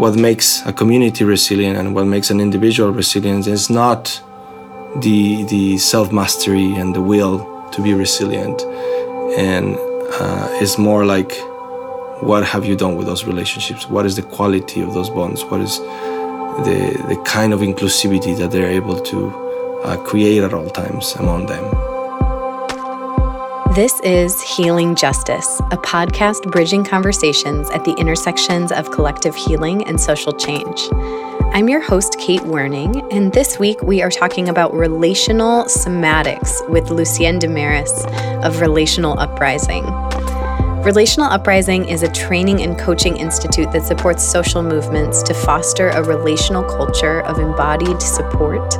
what makes a community resilient and what makes an individual resilient is not the the self mastery and the will to be resilient, and uh, it's more like what have you done with those relationships? What is the quality of those bonds? What is the the kind of inclusivity that they're able to uh, create at all times among them? This is Healing Justice, a podcast bridging conversations at the intersections of collective healing and social change. I'm your host, Kate Werning, and this week we are talking about relational somatics with Lucien Demaris of Relational Uprising. Relational Uprising is a training and coaching institute that supports social movements to foster a relational culture of embodied support,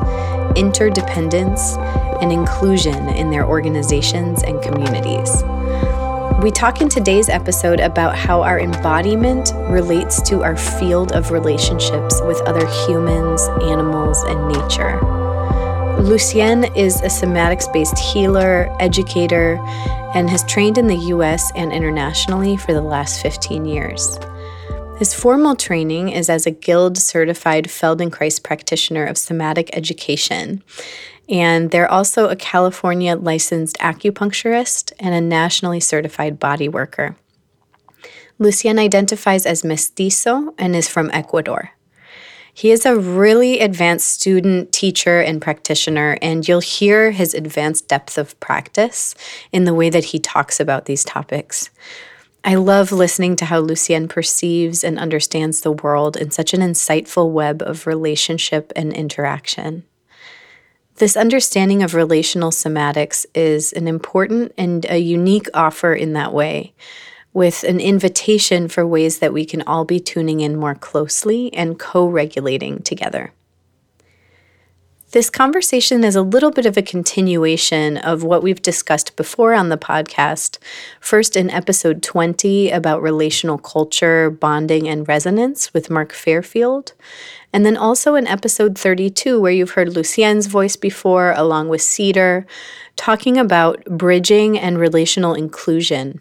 interdependence, and inclusion in their organizations and communities. We talk in today's episode about how our embodiment relates to our field of relationships with other humans, animals, and nature. Lucien is a somatics based healer, educator, and has trained in the US and internationally for the last 15 years. His formal training is as a Guild certified Feldenkrais practitioner of somatic education and they're also a California licensed acupuncturist and a nationally certified body worker. Lucien identifies as mestizo and is from Ecuador. He is a really advanced student, teacher, and practitioner, and you'll hear his advanced depth of practice in the way that he talks about these topics. I love listening to how Lucien perceives and understands the world in such an insightful web of relationship and interaction. This understanding of relational somatics is an important and a unique offer in that way, with an invitation for ways that we can all be tuning in more closely and co regulating together. This conversation is a little bit of a continuation of what we've discussed before on the podcast. First, in episode 20 about relational culture, bonding, and resonance with Mark Fairfield. And then also in episode 32, where you've heard Lucien's voice before, along with Cedar, talking about bridging and relational inclusion.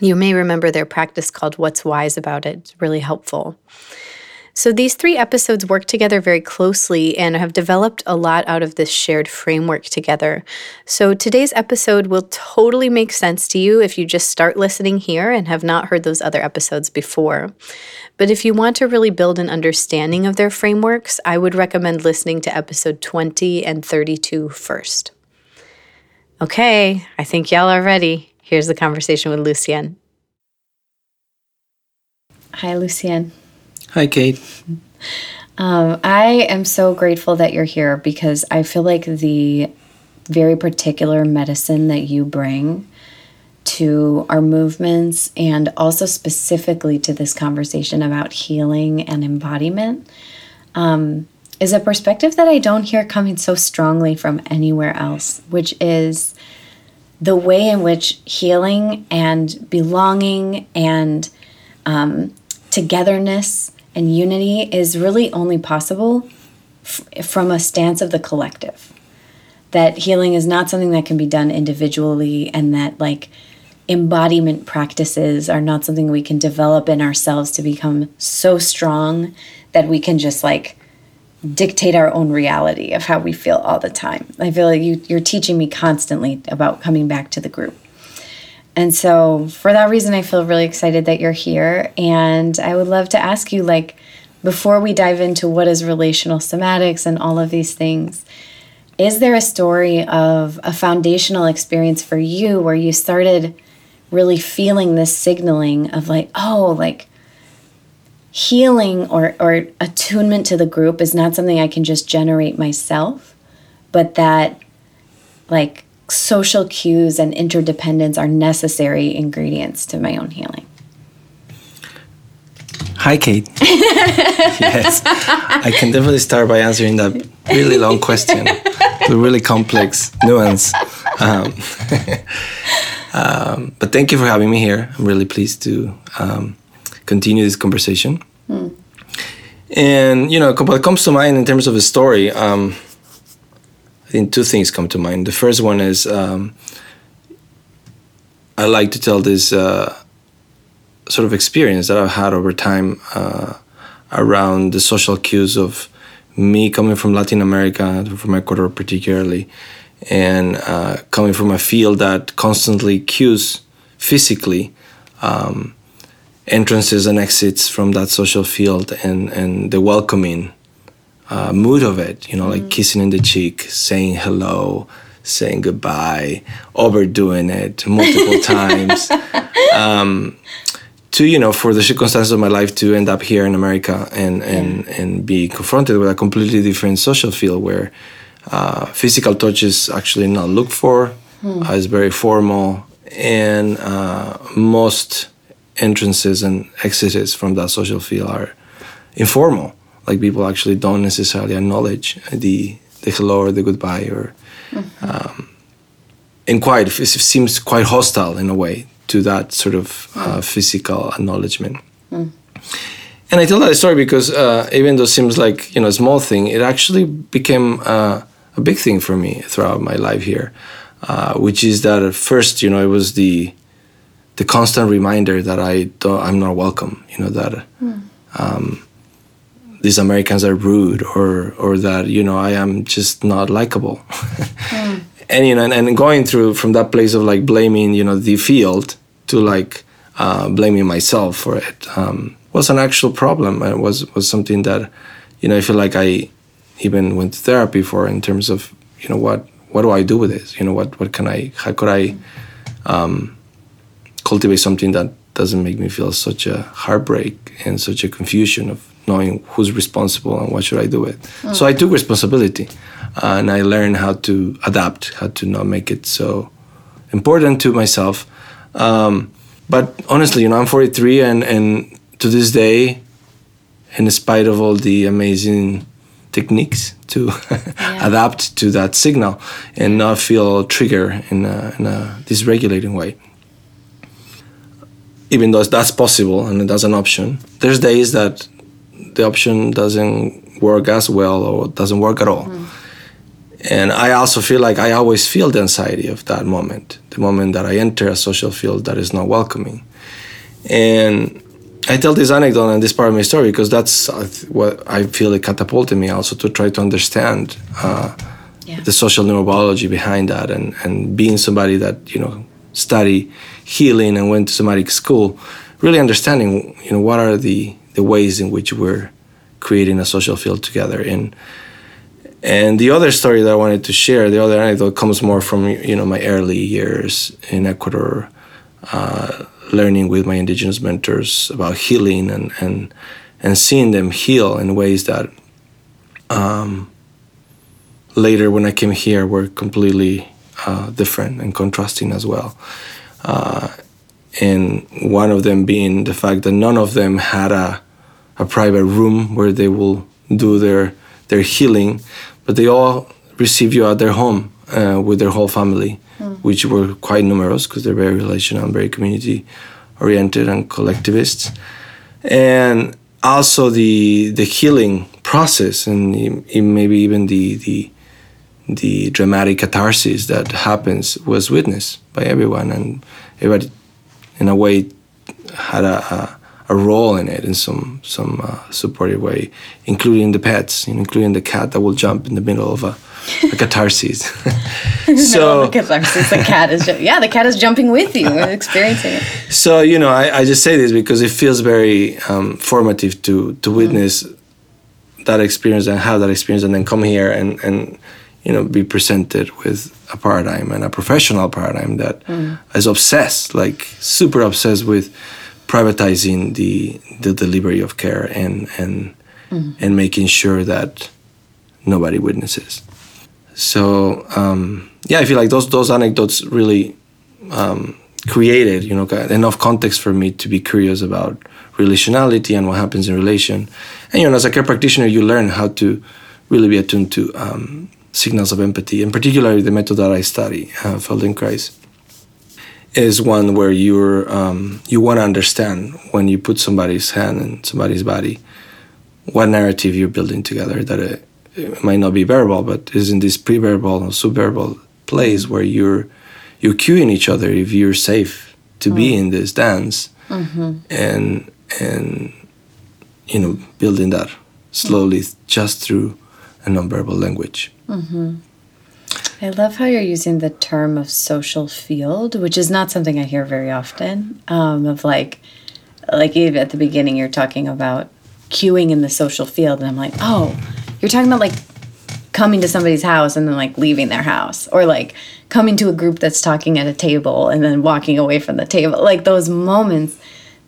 You may remember their practice called What's Wise About It. It's really helpful. So these three episodes work together very closely and have developed a lot out of this shared framework together. So today's episode will totally make sense to you if you just start listening here and have not heard those other episodes before. But if you want to really build an understanding of their frameworks, I would recommend listening to episode 20 and 32 first. Okay, I think y'all are ready. Here's the conversation with Lucien. Hi, Lucien. Hi, Kate. Um, I am so grateful that you're here because I feel like the very particular medicine that you bring to our movements and also specifically to this conversation about healing and embodiment um, is a perspective that I don't hear coming so strongly from anywhere else, which is the way in which healing and belonging and um, togetherness and unity is really only possible f- from a stance of the collective. That healing is not something that can be done individually, and that, like, embodiment practices are not something we can develop in ourselves to become so strong that we can just, like, dictate our own reality of how we feel all the time. I feel like you, you're teaching me constantly about coming back to the group. And so, for that reason, I feel really excited that you're here. And I would love to ask you, like, before we dive into what is relational somatics and all of these things, is there a story of a foundational experience for you where you started really feeling this signaling of, like, oh, like, healing or, or attunement to the group is not something I can just generate myself, but that, like, social cues and interdependence are necessary ingredients to my own healing. Hi, Kate. yes, I can definitely start by answering that really long question, the really complex nuance. Um, um, but thank you for having me here. I'm really pleased to um, continue this conversation. Hmm. And you know, what comes to mind in terms of a story. Um, I think two things come to mind. The first one is um, I like to tell this uh, sort of experience that I've had over time uh, around the social cues of me coming from Latin America, from Ecuador particularly, and uh, coming from a field that constantly cues physically um, entrances and exits from that social field and, and the welcoming uh, mood of it, you know, mm-hmm. like kissing in the cheek, saying hello, saying goodbye, overdoing it multiple times. Um, to you know for the circumstances of my life to end up here in America and and yeah. and be confronted with a completely different social field where uh, physical touch is actually not looked for, hmm. uh, it's very formal, and uh, most entrances and exits from that social field are informal. Like people actually don't necessarily acknowledge the the hello or the goodbye or. Mm-hmm. Um, and quite it seems quite hostile in a way to that sort of uh, physical acknowledgement. Mm. And I tell that story because uh, even though it seems like you know a small thing, it actually became uh, a big thing for me throughout my life here, uh, which is that at first you know it was the the constant reminder that I don't, I'm not welcome. You know that. Mm. Um, these Americans are rude, or or that you know I am just not likable, mm. and you know, and, and, going through from that place of like blaming, you know, the field to like uh, blaming myself for it um, was an actual problem. It was was something that you know I feel like I even went to therapy for in terms of you know what what do I do with this? You know what what can I how could I um, cultivate something that doesn't make me feel such a heartbreak and such a confusion of knowing who's responsible and what should I do with. Mm. So I took responsibility and I learned how to adapt, how to not make it so important to myself um, but honestly, you know, I'm 43, and and to this day, in spite of all the amazing techniques to yeah. adapt to that signal and not feel trigger in a, in a dysregulating way. Even though that's possible and that's an option, there's days that the option doesn't work as well or doesn't work at all. Mm. And I also feel like I always feel the anxiety of that moment, the moment that I enter a social field that is not welcoming. And I tell this anecdote and this part of my story because that's what I feel it catapulted me also to try to understand uh, yeah. the social neurobiology behind that and, and being somebody that, you know, study healing and went to somatic school, really understanding, you know, what are the, the ways in which we're creating a social field together. And and the other story that I wanted to share, the other anecdote, comes more from you know my early years in Ecuador, uh, learning with my indigenous mentors about healing and and and seeing them heal in ways that um, later when I came here were completely uh, different and contrasting as well. Uh, and one of them being the fact that none of them had a, a private room where they will do their their healing, but they all receive you at their home uh, with their whole family, mm. which were quite numerous because they're very relational and very community oriented and collectivists. And also the the healing process and maybe even the the the dramatic catharsis that happens was witnessed by everyone and everybody in a way had a, a a role in it in some some uh, supportive way, including the pets, including the cat that will jump in the middle of a, a catharsis. so catharsis, the cat is yeah, the cat is jumping with you, experiencing it. So you know, I, I just say this because it feels very um, formative to to witness mm. that experience and have that experience, and then come here and and you know be presented with a paradigm and a professional paradigm that mm. is obsessed, like super obsessed with privatizing the the delivery of care and and mm. and making sure that nobody witnesses. So um, yeah, I feel like those those anecdotes really um, created you know enough context for me to be curious about relationality and what happens in relation. And you know, as a care practitioner, you learn how to really be attuned to um, signals of empathy, and particularly the method that I study, uh, Feldenkrais is one where you're um, you want to understand when you put somebody's hand in somebody's body what narrative you're building together that it, it might not be verbal but is in this pre-verbal or subverbal place where you're you're cueing each other if you're safe to mm. be in this dance mm-hmm. and and you know, building that slowly mm. just through nonverbal language. Mm-hmm. I love how you're using the term of social field, which is not something I hear very often. Um, of like, like even at the beginning, you're talking about queuing in the social field, and I'm like, oh, you're talking about like coming to somebody's house and then like leaving their house, or like coming to a group that's talking at a table and then walking away from the table. Like those moments,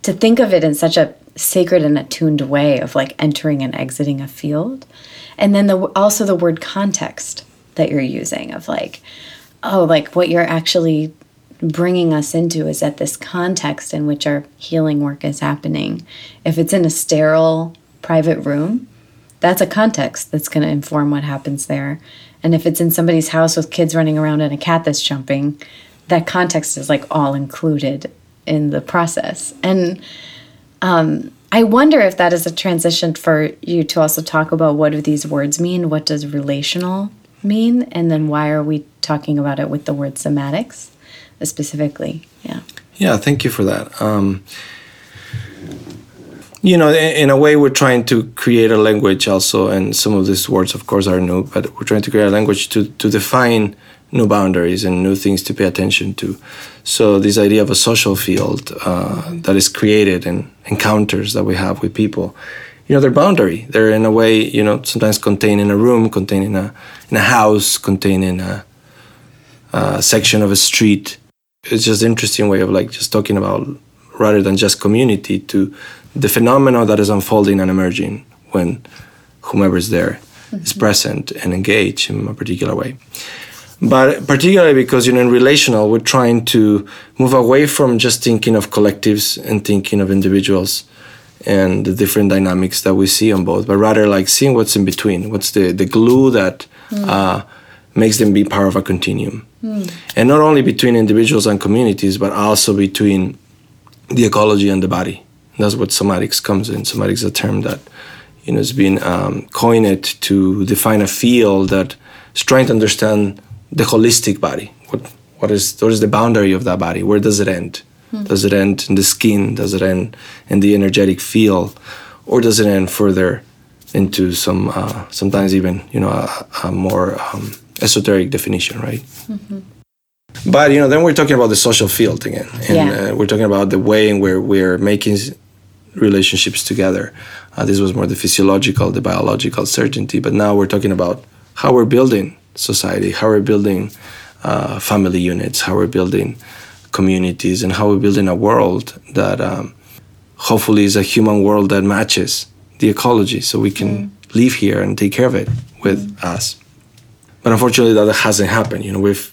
to think of it in such a sacred and attuned way of like entering and exiting a field, and then the also the word context that you're using of like, oh, like what you're actually bringing us into is that this context in which our healing work is happening. If it's in a sterile private room, that's a context that's going to inform what happens there. And if it's in somebody's house with kids running around and a cat that's jumping, that context is like all included in the process. And um, I wonder if that is a transition for you to also talk about what do these words mean? What does relational mean? And then why are we talking about it with the word somatics specifically? Yeah. Yeah, thank you for that. Um, you know, in, in, a way, we're trying to create a language also, and some of these words, of course, are new, but we're trying to create a language to, to define new boundaries and new things to pay attention to. So, this idea of a social field uh, that is created and encounters that we have with people you know their boundary they're in a way you know sometimes contained in a room contained in a in a house contained in a, a section of a street it's just interesting way of like just talking about rather than just community to the phenomena that is unfolding and emerging when whomever is there mm-hmm. is present and engaged in a particular way but particularly because you know in relational we're trying to move away from just thinking of collectives and thinking of individuals and the different dynamics that we see on both, but rather like seeing what's in between, what's the, the glue that mm. uh, makes them be part of a continuum. Mm. And not only between individuals and communities, but also between the ecology and the body. That's what somatics comes in. Somatics is a term that you know has been um, coined to define a field that is trying to understand the holistic body. What what is what is the boundary of that body? Where does it end? Mm. Does it end in the skin? Does it end in the energetic field? Or does it end further into some, uh, sometimes even, you know, a, a more um, esoteric definition, right? Mm-hmm. But, you know, then we're talking about the social field again. And yeah. uh, we're talking about the way in where we're making relationships together. Uh, this was more the physiological, the biological certainty. But now we're talking about how we're building society, how we're building uh, family units, how we're building communities and how we're building a world that um, hopefully is a human world that matches the ecology so we can mm. live here and take care of it with mm. us. But unfortunately, that hasn't happened. You know, we've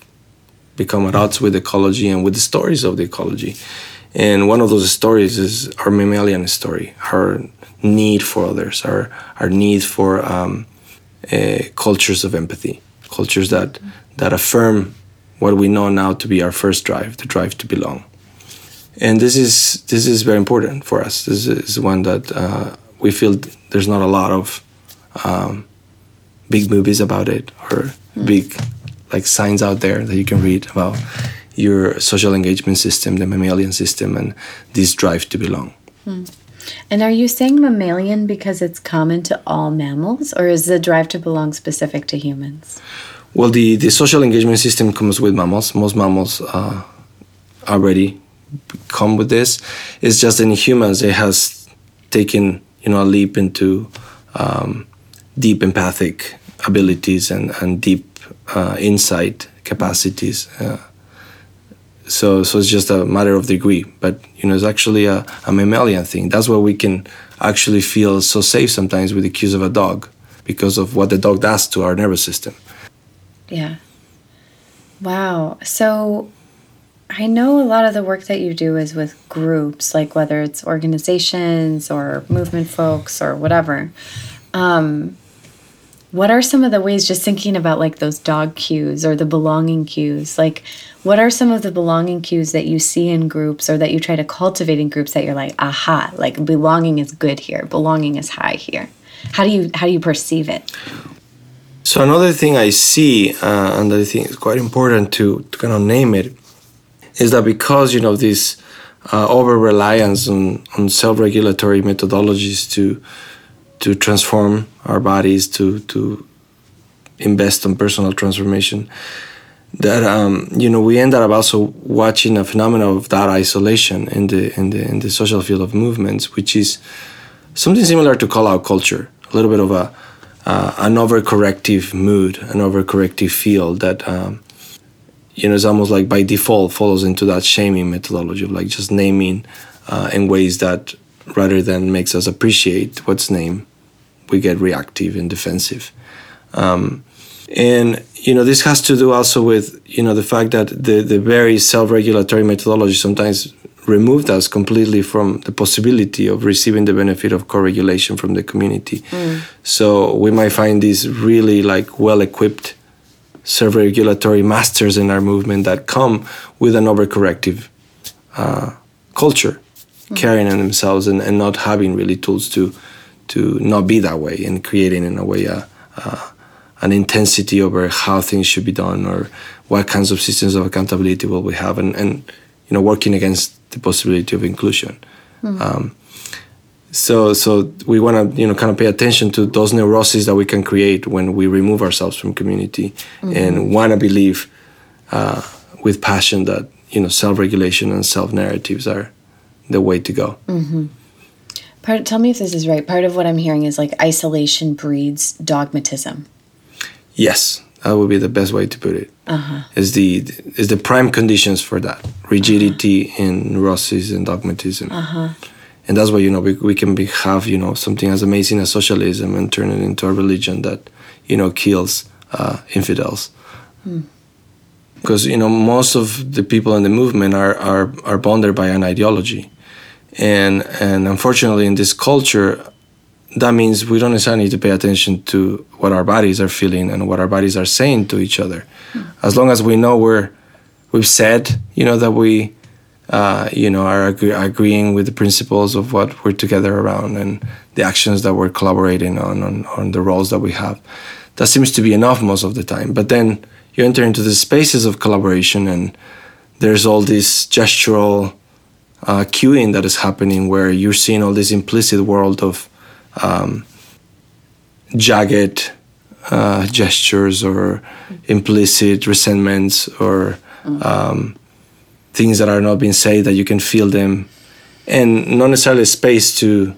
become at odds with ecology and with the stories of the ecology. And one of those stories is our mammalian story, our need for others, our, our need for um, uh, cultures of empathy, cultures that, that affirm what we know now to be our first drive, the drive to belong. And this is this is very important for us. This is one that uh, we feel there's not a lot of um, big movies about it or mm. big like signs out there that you can read about your social engagement system, the mammalian system, and this drive to belong. Mm. And are you saying mammalian because it's common to all mammals, or is the drive to belong specific to humans? Well, the, the social engagement system comes with mammals. Most mammals uh, already come with this. It's just in humans, it has taken you know a leap into um, deep empathic abilities and, and deep uh, insight capacities. Uh, so, so it's just a matter of degree. But you know, it's actually a, a mammalian thing. That's why we can actually feel so safe sometimes with the cues of a dog because of what the dog does to our nervous system. Yeah. Wow. So I know a lot of the work that you do is with groups, like whether it's organizations or movement folks or whatever. Um, what are some of the ways, just thinking about like those dog cues or the belonging cues, like what are some of the belonging cues that you see in groups or that you try to cultivate in groups that you're like, aha, like belonging is good here, belonging is high here? How do you how do you perceive it? So another thing I see, uh, and I think it's quite important to, to kind of name it, is that because you know this uh, over reliance on, on self regulatory methodologies to to transform our bodies, to to invest on personal transformation. That um, you know, we ended up also watching a phenomenon of that isolation in the in the in the social field of movements, which is something similar to call out culture, a little bit of a uh, an overcorrective mood, an overcorrective feel that um, you know, it's almost like by default follows into that shaming methodology of like just naming uh, in ways that rather than makes us appreciate what's named, we get reactive and defensive. Um, and you know, this has to do also with you know the fact that the the very self-regulatory methodology sometimes removed us completely from the possibility of receiving the benefit of co-regulation from the community. Mm. So we might find these really like well-equipped self-regulatory masters in our movement that come with an overcorrective uh, culture, mm-hmm. carrying in themselves and, and not having really tools to to not be that way and creating in a way a, a, an intensity over how things should be done or what kinds of systems of accountability will we have and, and you know working against the possibility of inclusion. Mm-hmm. Um, so so we want to you know kind of pay attention to those neuroses that we can create when we remove ourselves from community mm-hmm. and want to believe uh, with passion that you know self-regulation and self-narratives are the way to go mm-hmm. part tell me if this is right part of what i'm hearing is like isolation breeds dogmatism yes that would be the best way to put it. Uh-huh. Is the is the prime conditions for that rigidity uh-huh. in neuroses and dogmatism. Uh-huh and that's why you know we, we can be, have you know something as amazing as socialism and turn it into a religion that you know kills uh, infidels because hmm. you know most of the people in the movement are, are are bonded by an ideology and and unfortunately in this culture that means we don't necessarily need to pay attention to what our bodies are feeling and what our bodies are saying to each other hmm. as long as we know we're we've said you know that we uh, you know, are agree- agreeing with the principles of what we're together around and the actions that we're collaborating on, on, on the roles that we have. That seems to be enough most of the time. But then you enter into the spaces of collaboration, and there's all this gestural uh, cueing that is happening where you're seeing all this implicit world of um, jagged uh, gestures or implicit resentments or um, things that are not being said that you can feel them and not necessarily space to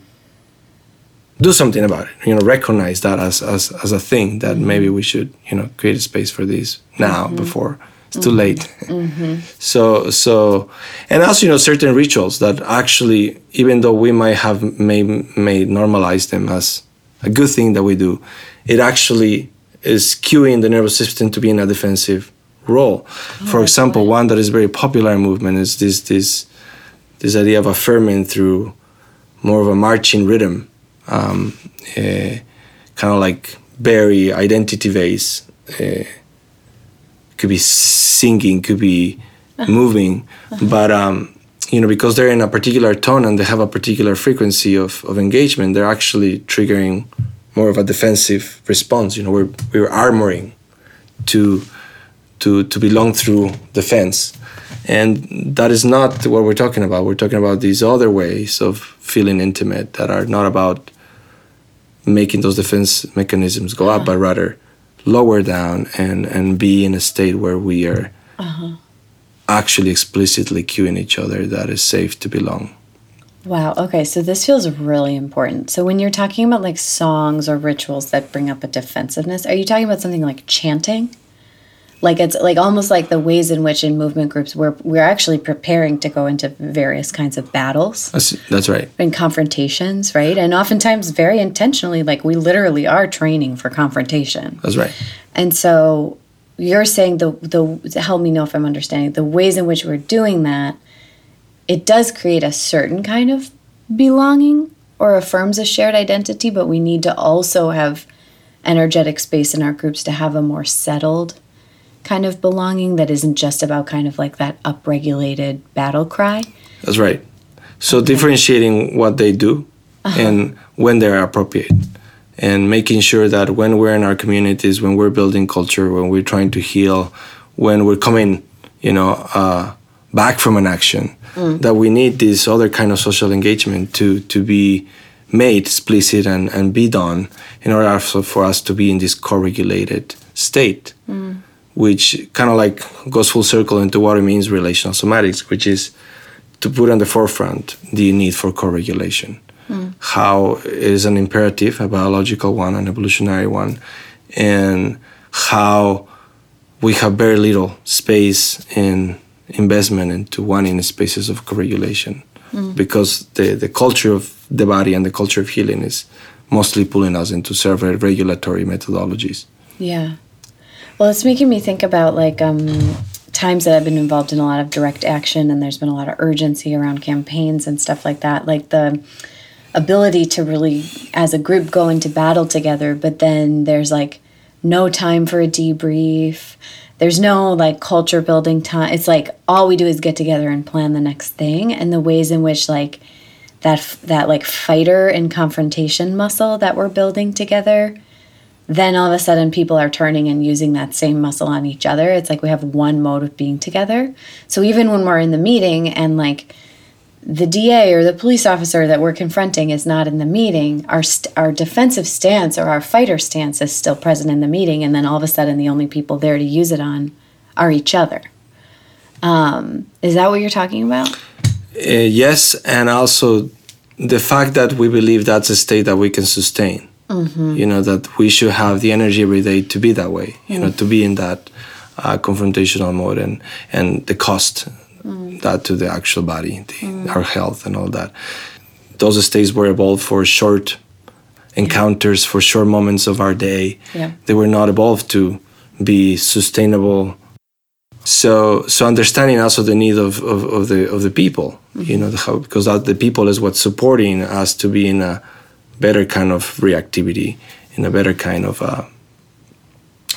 do something about it you know recognize that as as, as a thing that mm-hmm. maybe we should you know create a space for this now mm-hmm. before it's too mm-hmm. late mm-hmm. so so and also you know certain rituals that actually even though we might have may may normalize them as a good thing that we do it actually is cueing the nervous system to be in a defensive role. Oh, For example, one that is very popular in movement is this this this idea of affirming through more of a marching rhythm, um, uh, eh, kind of like Barry identity vase. Uh, could be singing, could be moving, but um, you know because they're in a particular tone and they have a particular frequency of, of engagement, they're actually triggering more of a defensive response. You know, we're we're armoring to to to belong through the fence and that is not what we're talking about. We're talking about these other ways of feeling intimate that are not about making those defense mechanisms go up but rather lower down and and be in a state where we are uh-huh. actually explicitly cueing each other that is safe to belong Wow. Okay. So this feels really important. So when you're talking about like songs or rituals that bring up a defensiveness, are you talking about something like chanting? Like it's like almost like the ways in which in movement groups we're we're actually preparing to go into various kinds of battles. That's, that's right. And confrontations right? And oftentimes very intentionally like we literally are training for confrontation. That's right. And so you're saying the the help me know if i'm understanding the ways in which we're doing that it does create a certain kind of belonging or affirms a shared identity but we need to also have energetic space in our groups to have a more settled kind of belonging that isn't just about kind of like that upregulated battle cry. That's right. So okay. differentiating what they do uh-huh. and when they're appropriate and making sure that when we're in our communities, when we're building culture, when we're trying to heal, when we're coming, you know, uh, back from an action. That we need this other kind of social engagement to to be made explicit and, and be done in order for us to be in this co-regulated state, which kind of like goes full circle into what it means relational somatics, which is to put on the forefront the need for co-regulation. Hmm. How it is an imperative, a biological one, an evolutionary one, and how we have very little space in investment into wanting spaces of co-regulation hmm. because the, the culture of the body and the culture of healing is mostly pulling us into several regulatory methodologies. Yeah. Well, it's making me think about like um, times that I've been involved in a lot of direct action and there's been a lot of urgency around campaigns and stuff like that. Like the ability to really, as a group, go into battle together, but then there's like no time for a debrief. There's no like culture building time. It's like all we do is get together and plan the next thing, and the ways in which like that that like fighter and confrontation muscle that we're building together then all of a sudden people are turning and using that same muscle on each other it's like we have one mode of being together so even when we're in the meeting and like the DA or the police officer that we're confronting is not in the meeting, our st- our defensive stance or our fighter stance is still present in the meeting, and then all of a sudden the only people there to use it on are each other. Um, is that what you're talking about? Uh, yes, and also the fact that we believe that's a state that we can sustain. Mm-hmm. You know that we should have the energy every day to be that way. You know to be in that uh, confrontational mode and and the cost mm. that to the actual body, the, mm. our health, and all that. Those states were evolved for short encounters, for short moments of our day. Yeah. They were not evolved to be sustainable. So, so understanding also the need of, of, of the of the people, you mm-hmm. know, the, how, because that, the people is what's supporting us to be in a better kind of reactivity, in a better kind of uh,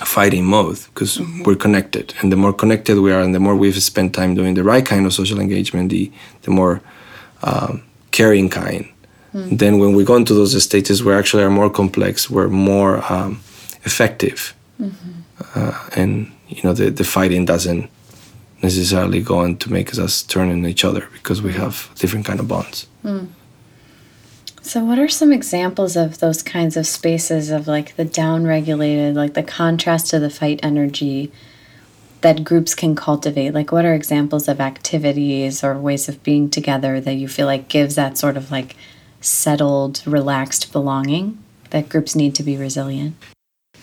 fighting mode, because we're connected, and the more connected we are, and the more we've spent time doing the right kind of social engagement, the the more um, caring kind. Then when we go into those states where actually are more complex, we're more um, effective, uh, and you know the, the fighting doesn't necessarily go on to make us turn on each other because we have different kind of bonds. So, what are some examples of those kinds of spaces of like the down regulated, like the contrast to the fight energy that groups can cultivate? Like, what are examples of activities or ways of being together that you feel like gives that sort of like settled, relaxed belonging that groups need to be resilient?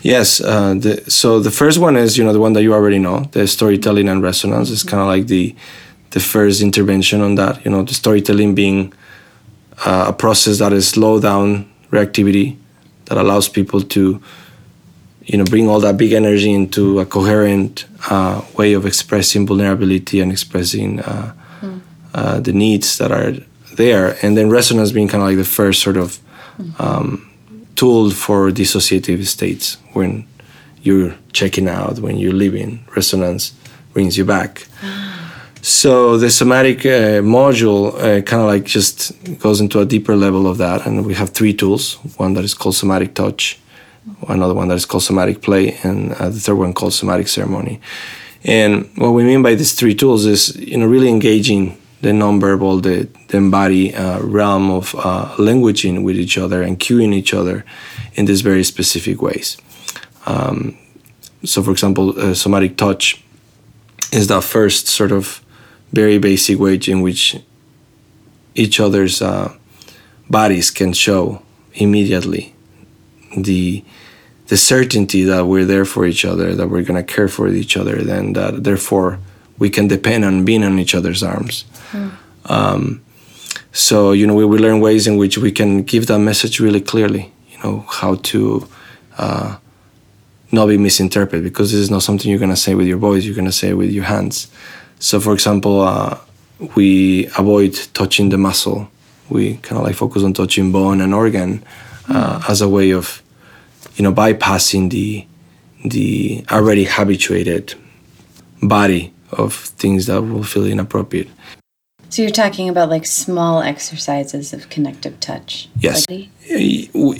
Yes. Uh, the, so the first one is you know the one that you already know, the storytelling and resonance is kind of like the the first intervention on that. You know, the storytelling being uh, a process that is slow down reactivity that allows people to you know bring all that big energy into a coherent uh, way of expressing vulnerability and expressing uh, uh, the needs that are there. And then resonance being kind of like the first sort of um, tool for dissociative states when you're checking out when you're leaving. Resonance brings you back so the somatic uh, module uh, kind of like just goes into a deeper level of that, and we have three tools: one that is called somatic touch, another one that is called somatic play, and uh, the third one called somatic ceremony. And what we mean by these three tools is, you know, really engaging the nonverbal, the, the embodied uh, realm of uh, languaging with each other and cueing each other in these very specific ways. Um, so, for example, uh, somatic touch is that first sort of very basic way in which each other's uh, bodies can show immediately the the certainty that we're there for each other, that we're gonna care for each other, then that therefore we can depend on being on each other's arms. Um, so you know we, we learn ways in which we can give that message really clearly. You know how to uh, not be misinterpreted because this is not something you're gonna say with your voice. You're gonna say it with your hands. So, for example, uh, we avoid touching the muscle. We kind of like focus on touching bone and organ uh, as a way of, you know, bypassing the the already habituated body of things that will feel inappropriate. So, you're talking about like small exercises of connective touch. Yes. Like-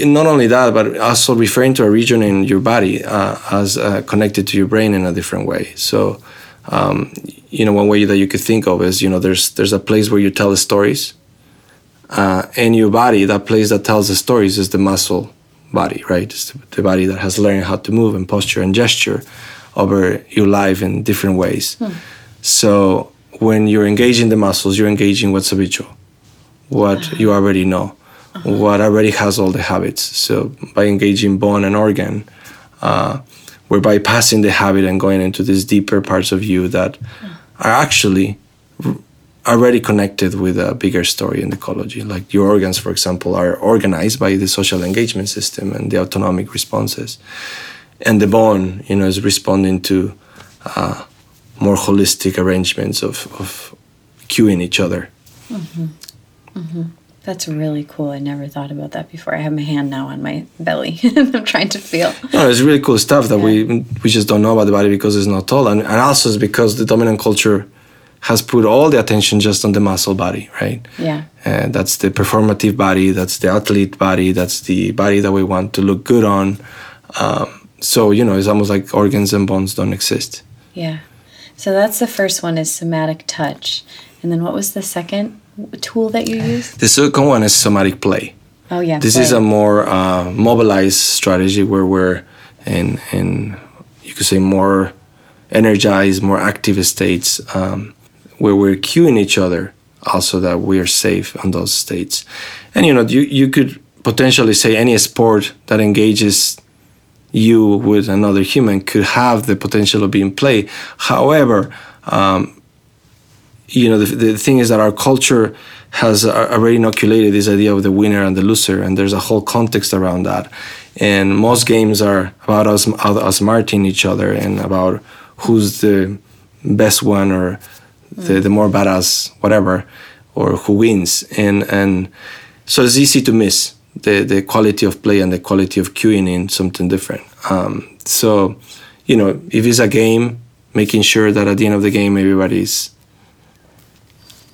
Not only that, but also referring to a region in your body uh, as uh, connected to your brain in a different way. So, um, you know, one way that you could think of is, you know, there's there's a place where you tell the stories. Uh, in your body, that place that tells the stories is the muscle body, right? It's the body that has learned how to move and posture and gesture over your life in different ways. Hmm. So when you're engaging the muscles, you're engaging what's habitual, what uh-huh. you already know, uh-huh. what already has all the habits. So by engaging bone and organ, uh, we're bypassing the habit and going into these deeper parts of you that uh-huh. Are actually already connected with a bigger story in ecology. Like your organs, for example, are organized by the social engagement system and the autonomic responses, and the bone, you know, is responding to uh, more holistic arrangements of, of cueing each other. Mm-hmm. Mm-hmm. That's really cool. I never thought about that before. I have my hand now on my belly. I'm trying to feel. No, it's really cool stuff that yeah. we we just don't know about the body because it's not told, and, and also it's because the dominant culture has put all the attention just on the muscle body, right? Yeah. And that's the performative body, that's the athlete body, that's the body that we want to look good on. Um, so, you know, it's almost like organs and bones don't exist. Yeah. So that's the first one is somatic touch. And then what was the second tool that you use? The second one is somatic play. Oh, yeah. This play. is a more uh, mobilized strategy where we're in, in, you could say, more energized, more active states. Um, where we're cueing each other also that we are safe on those states. And you know, you, you could potentially say any sport that engages you with another human could have the potential of being play. However, um, you know, the, the thing is that our culture has already inoculated this idea of the winner and the loser, and there's a whole context around that. And most games are about us, us marting each other and about who's the best one or the, the more badass whatever or who wins and and so it's easy to miss the the quality of play and the quality of queuing in something different um, so you know if it's a game making sure that at the end of the game everybody's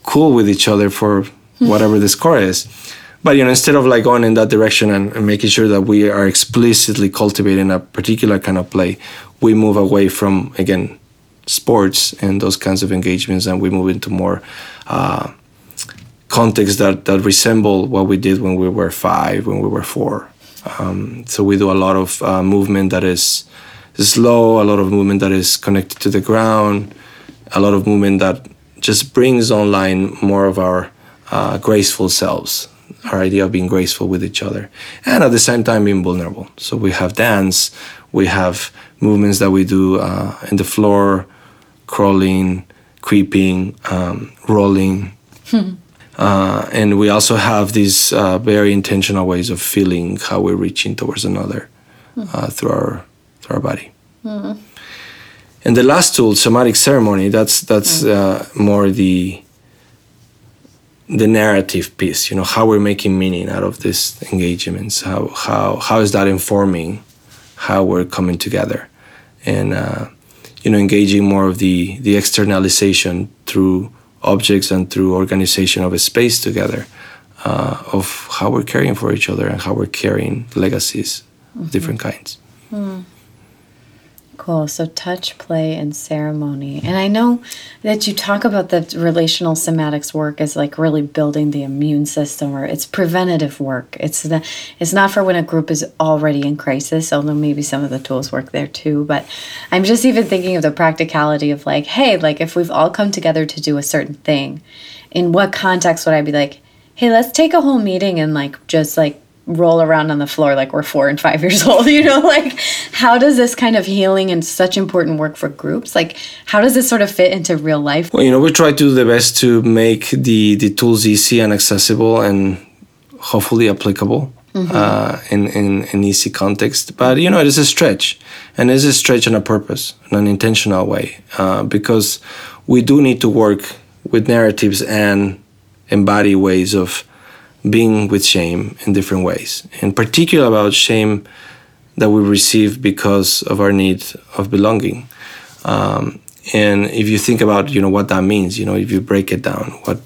cool with each other for whatever the score is but you know instead of like going in that direction and, and, making sure that we are explicitly cultivating a particular kind of play we move away from again sports and those kinds of engagements, and we move into more uh, contexts that, that resemble what we did when we were five, when we were four. Um, so we do a lot of uh, movement that is slow, a lot of movement that is connected to the ground, a lot of movement that just brings online more of our uh, graceful selves, our idea of being graceful with each other, and at the same time being vulnerable. So we have dance, we have movements that we do uh, in the floor, crawling, creeping, um, rolling. uh, and we also have these uh, very intentional ways of feeling how we're reaching towards another uh, through our through our body. Mm. And the last tool, somatic ceremony, that's that's mm. more the the narrative piece. You know how we're making meaning out of these engagements. How how how is that informing how we're coming together, and uh, you know engaging more of the the externalization through objects and through organization of a space together uh, of how we're caring for each other and how we're carrying legacies mm-hmm. of different kinds. Mm. Cool. So touch, play, and ceremony. And I know that you talk about the relational somatics work as like really building the immune system, or it's preventative work. It's the it's not for when a group is already in crisis, although maybe some of the tools work there too. But I'm just even thinking of the practicality of like, hey, like if we've all come together to do a certain thing, in what context would I be like, hey, let's take a whole meeting and like just like roll around on the floor like we're four and five years old you know like how does this kind of healing and such important work for groups like how does this sort of fit into real life well you know we try to do the best to make the the tools easy and accessible and hopefully applicable mm-hmm. uh, in, in an easy context but you know it is a stretch and it is a stretch on a purpose in an intentional way uh, because we do need to work with narratives and embody ways of being with shame in different ways, in particular about shame that we receive because of our need of belonging. Um, and if you think about, you know, what that means, you know, if you break it down, what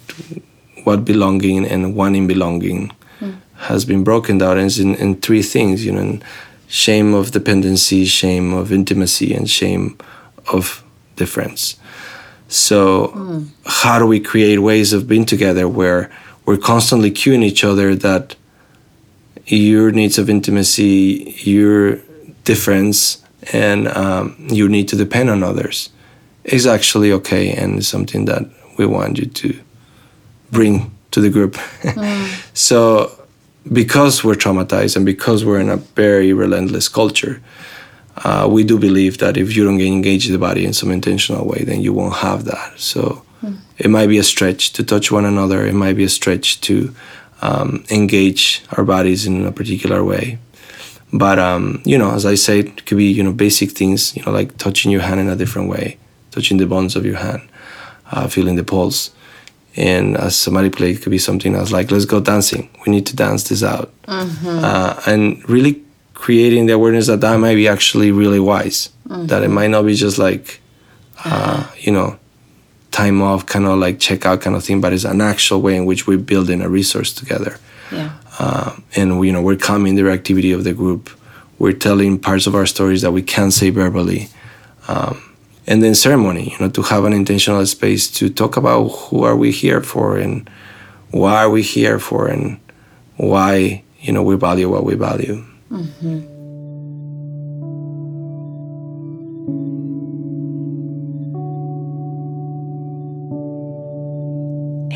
what belonging and wanting belonging mm. has been broken down is in, in three things, you know, shame of dependency, shame of intimacy, and shame of difference. So, mm. how do we create ways of being together where we're constantly cueing each other that your needs of intimacy, your difference, and um, you need to depend on others is actually okay and something that we want you to bring to the group. Mm. so, because we're traumatized and because we're in a very relentless culture, uh, we do believe that if you don't engage the body in some intentional way, then you won't have that. So. It might be a stretch to touch one another. It might be a stretch to um, engage our bodies in a particular way. But um, you know, as I said, it could be you know basic things, you know, like touching your hand in a different way, touching the bones of your hand, uh, feeling the pulse. And as somebody played, it could be something else like, let's go dancing. We need to dance this out. Mm-hmm. Uh, and really creating the awareness that that might be actually really wise. Mm-hmm. That it might not be just like, uh, you know, time off, kind of like check out kind of thing, but it's an actual way in which we're building a resource together. Yeah. Uh, and we, you know, we're calming the activity of the group. We're telling parts of our stories that we can't say verbally. Um, and then ceremony, you know, to have an intentional space to talk about who are we here for and why are we here for and why, you know, we value what we value. Mm-hmm.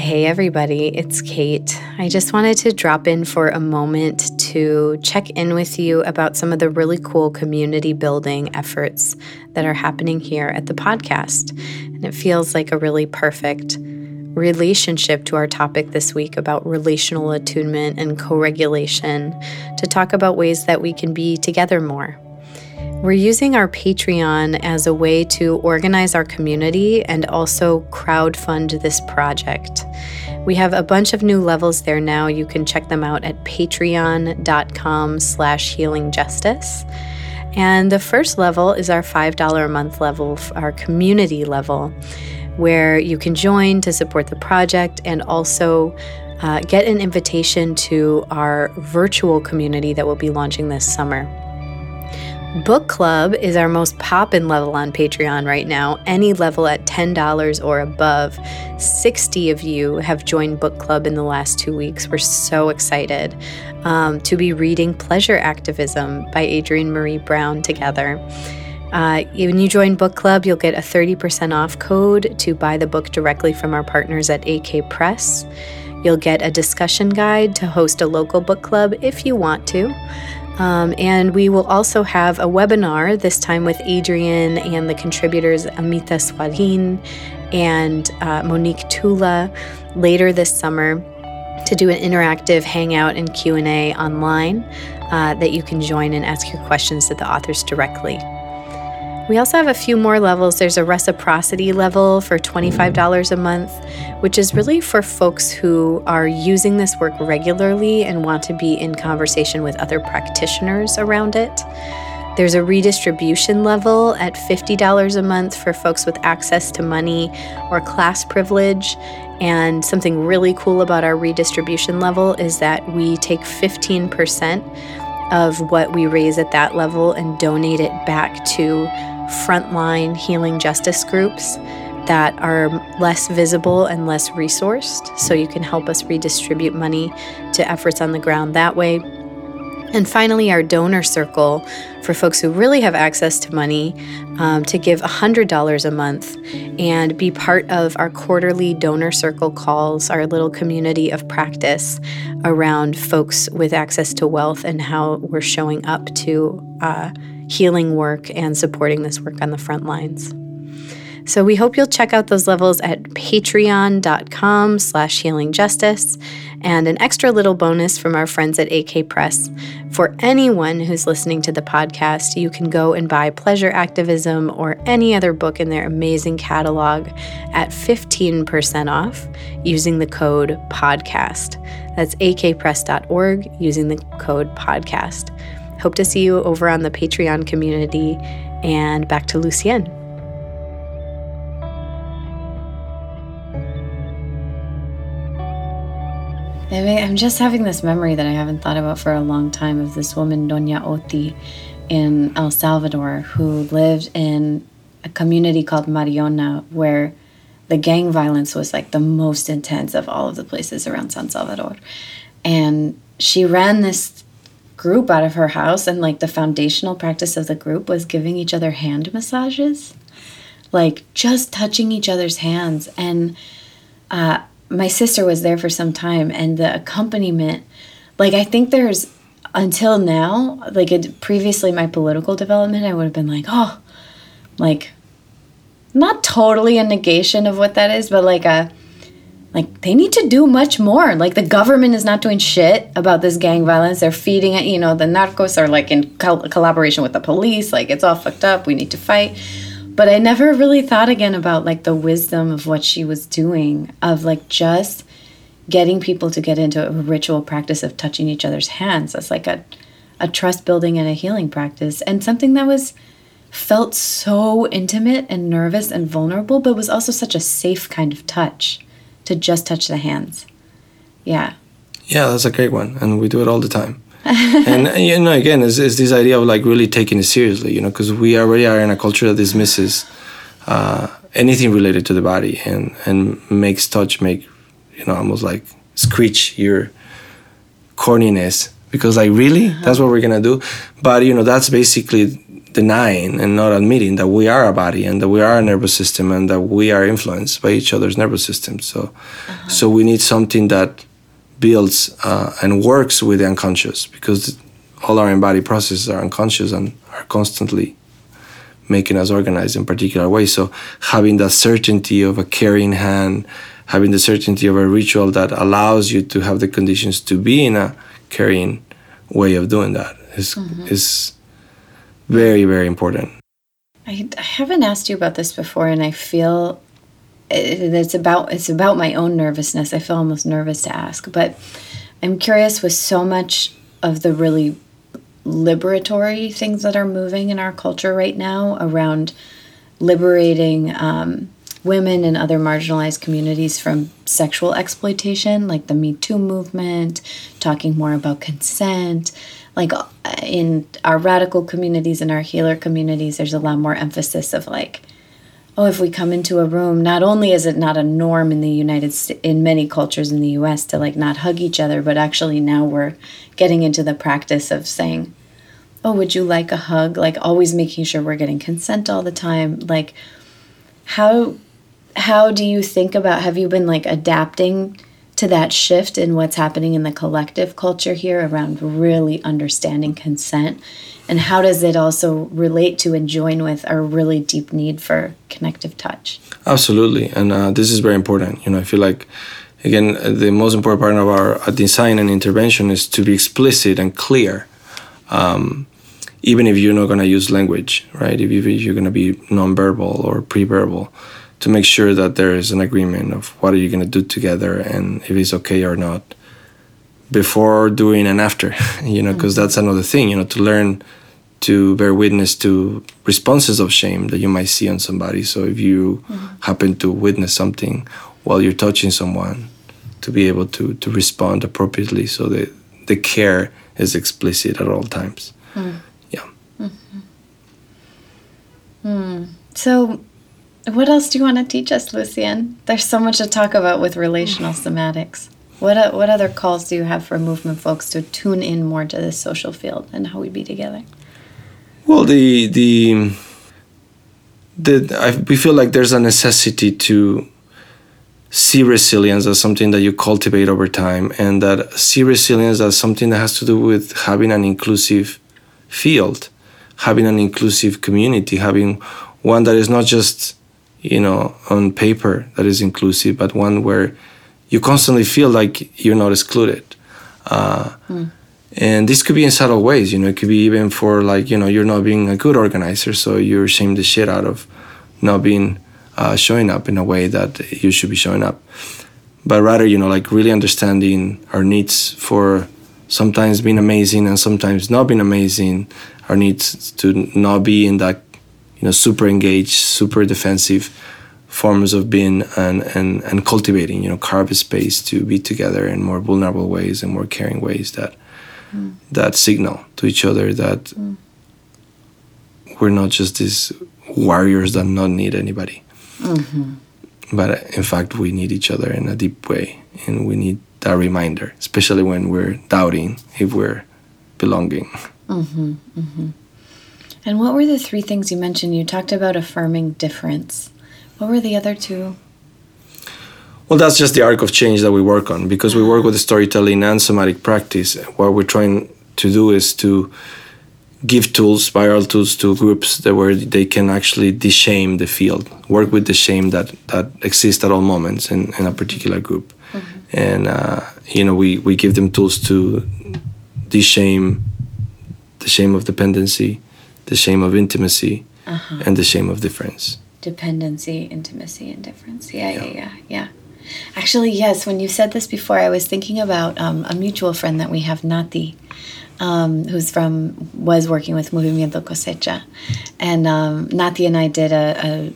Hey, everybody, it's Kate. I just wanted to drop in for a moment to check in with you about some of the really cool community building efforts that are happening here at the podcast. And it feels like a really perfect relationship to our topic this week about relational attunement and co regulation to talk about ways that we can be together more. We're using our Patreon as a way to organize our community and also crowdfund this project. We have a bunch of new levels there now. You can check them out at patreon.com slash healingjustice. And the first level is our $5 a month level, our community level, where you can join to support the project and also uh, get an invitation to our virtual community that we'll be launching this summer. Book Club is our most poppin' level on Patreon right now, any level at $10 or above. 60 of you have joined Book Club in the last two weeks. We're so excited um, to be reading Pleasure Activism by Adrienne Maree Brown together. Uh, when you join Book Club, you'll get a 30% off code to buy the book directly from our partners at AK Press. You'll get a discussion guide to host a local book club if you want to. Um, and we will also have a webinar, this time with Adrienne and the contributors Amita Swadhin and uh, Monique Tula later this summer to do an interactive hangout and Q&A online uh, that you can join and ask your questions to the authors directly. We also have a few more levels. There's a reciprocity level for $25 a month, which is really for folks who are using this work regularly and want to be in conversation with other practitioners around it. There's a redistribution level at $50 a month for folks with access to money or class privilege. And something really cool about our redistribution level is that we take 15% of what we raise at that level and donate it back to frontline healing justice groups that are less visible and less resourced. So you can help us redistribute money to efforts on the ground that way. And finally, our donor circle for folks who really have access to money um, to give $100 a month and be part of our quarterly donor circle calls, our little community of practice around folks with access to wealth and how we're showing up to uh, healing work and supporting this work on the front lines. So we hope you'll check out those levels at patreon.com slash healingjustice and an extra little bonus from our friends at AK Press. For anyone who's listening to the podcast, you can go and buy Pleasure Activism or any other book in their amazing catalog at 15% off using the code PODCAST. That's akpress.org using the code PODCAST. Hope to see you over on the Patreon community and back to Lucien. I'm just having this memory that I haven't thought about for a long time of this woman, Doña Oti, in El Salvador, who lived in a community called Mariona, where the gang violence was like the most intense of all of the places around San Salvador. And she ran this group out of her house, and like the foundational practice of the group was giving each other hand massages, like just touching each other's hands. And uh, my sister was there for some time, and the accompaniment, like, I think there's until now, like it, previously my political development, I would have been like, oh, like not totally a negation of what that is, but like a like they need to do much more. Like the government is not doing shit about this gang violence. They're feeding it. You know, the narcos are like in col- collaboration with the police. Like it's all fucked up. We need to fight. But I never really thought again about like the wisdom of what she was doing of like just getting people to get into a ritual practice of touching each other's hands. That's like a a trust building and a healing practice and something that was felt so intimate and nervous and vulnerable, but was also such a safe kind of touch to just touch the hands. Yeah. Yeah, that's a great one. And we do it all the time. and, you know, again, it's, it's, this idea of like really taking it seriously, you know, because we already are in a culture that dismisses uh, anything related to the body and, and makes touch make, you know, almost like screech your corniness because like really uh-huh. that's what we're gonna do but you know that's basically denying and not admitting that we are a body and that we are a nervous system and that we are influenced by each other's nervous system. So, uh-huh. so we need something that builds uh, and works with the unconscious because all our embodied processes are unconscious and are constantly making us organize in particular ways. So having that certainty of a caring hand, having the certainty of a ritual that allows you to have the conditions to be in a caring way of doing that is, mm-hmm. is very, very important. I, haven't asked you about this before, and I feel it's about it's about my own nervousness. I feel almost nervous to ask, but I'm curious with so much of the really liberatory things that are moving in our culture right now around liberating um, women and other marginalized communities from sexual exploitation, like the Me Too movement, talking more about consent, like in our radical communities and our healer communities there's a lot more emphasis of like oh if we come into a room not only is it not a norm in the united states in many cultures in the us to like not hug each other but actually now we're getting into the practice of saying oh would you like a hug? Like always making sure we're getting consent all the time. Like how how do you think about have you been like adapting to that shift in what's happening in the collective culture here around really understanding consent? And how does it also relate to and join with our really deep need for connective touch? Absolutely. And uh, this is very important. You know i feel like again the most important part of our uh, design and intervention is to be explicit and clear. Um, even if you're not going to use language right? If, you're going to be nonverbal or pre-verbal to make sure that there is an agreement of what are you going to do together and if it's okay or not before doing and after you know because mm-hmm. that's another thing you know to learn to bear witness to responses of shame that you might see on somebody so if you mm-hmm. happen to witness something while you're touching someone to be able to to respond appropriately so that the care is explicit at all times mm. yeah mm-hmm. mm. so what else do you want to teach us, Lucien? There's so much to talk about with relational somatics. What uh, what other calls do you have for movement folks to tune in more to this social field and how we be together? Well, the the the I, we feel like there's a necessity to see resilience as something that you cultivate over time, and that see resilience as something that has to do with having an inclusive field, having an inclusive community, having one that is not just you know, on paper that is inclusive, but one where you constantly feel like you're not excluded. Uh, mm. And this could be in subtle ways, you know, it could be even for like, you know, you're not being a good organizer, so you're shamed the shit out of not being uh, showing up in a way that you should be showing up. But rather, you know, like really understanding our needs for sometimes being amazing and sometimes not being amazing, our needs to not be in that you know super engaged, super defensive forms of being and, and, and cultivating, you know, carve a space to be together in more vulnerable ways and more caring ways that mm. that signal to each other that mm. we're not just these warriors that not need anybody. Mm-hmm. but in fact we need each other in a deep way and we need that reminder especially when we're doubting if we're belonging mm-hmm, mm-hmm. And what were the three things you mentioned? You talked about affirming difference. What were the other two? Well that's just the arc of change that we work on because we work with storytelling and somatic practice. What we're trying to do is to give tools, viral tools to groups that where they can actually de-shame the field, work with the shame that that exists at all moments in, in a particular group, mm-hmm. and uh, you know we we give them tools to de-shame the shame of dependency, the shame of intimacy, uh-huh. and the shame of difference. Dependency, intimacy, and difference. Yeah, yeah, yeah, yeah. yeah. Actually, yes. When you said this before, I was thinking about um, a mutual friend that we have, Nati um, who's from was working with Movimiento Cosecha, and um, Nati and I did a, a,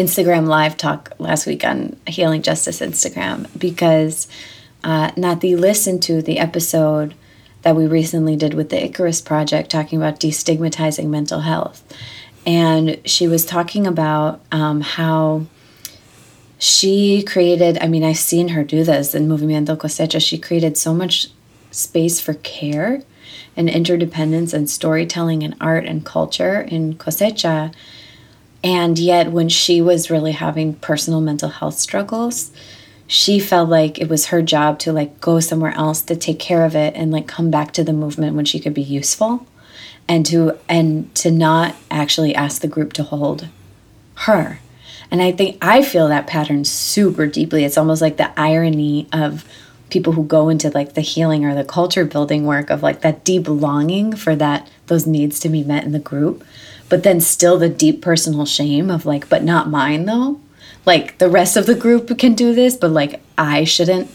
Instagram live talk last week on Healing Justice Instagram because uh, Nati listened to the episode that we recently did with the Icarus Project talking about destigmatizing mental health, and she was talking about um, how she created i mean i've seen her do this in movimiento cosecha she created so much space for care and interdependence and storytelling and art and culture in Cosecha. And yet, when she was really having personal mental health struggles, she felt like it was her job to like go somewhere else to take care of it and like come back to the movement when she could be useful and to and to not actually ask the group to hold her. And i think i feel that pattern super deeply. It's almost like the irony of people who go into like the healing or the culture building work of like that deep longing for that those needs to be met in the group but then still the deep personal shame of like but not mine though like the rest of the group can do this but like i shouldn't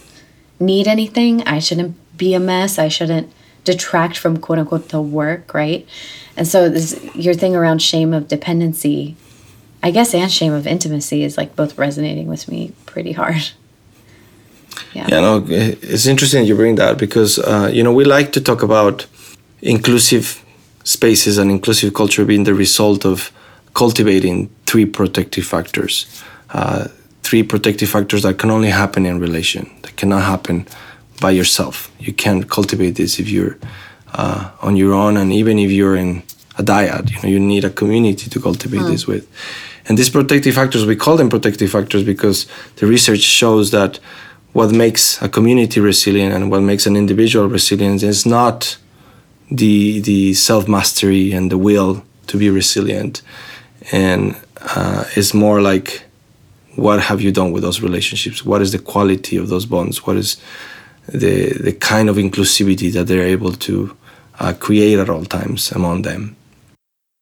need anything i shouldn't be a mess i shouldn't detract from quote unquote the work right and so this your thing around shame of dependency i guess and shame of intimacy is like both resonating with me pretty hard yeah. yeah, no, it's interesting you bring that because uh, you know we like to talk about inclusive spaces and inclusive culture being the result of cultivating three protective factors. Uh, three protective factors that can only happen in relation. That cannot happen by yourself. You can't cultivate this if you're uh, on your own, and even if you're in a dyad, you know you need a community to cultivate mm. this with. And these protective factors, we call them protective factors because the research shows that what makes a community resilient and what makes an individual resilient is not the the self mastery and the will to be resilient, and uh, it's more like what have you done with those relationships? What is the quality of those bonds? What is the the kind of inclusivity that they're able to uh, create at all times among them?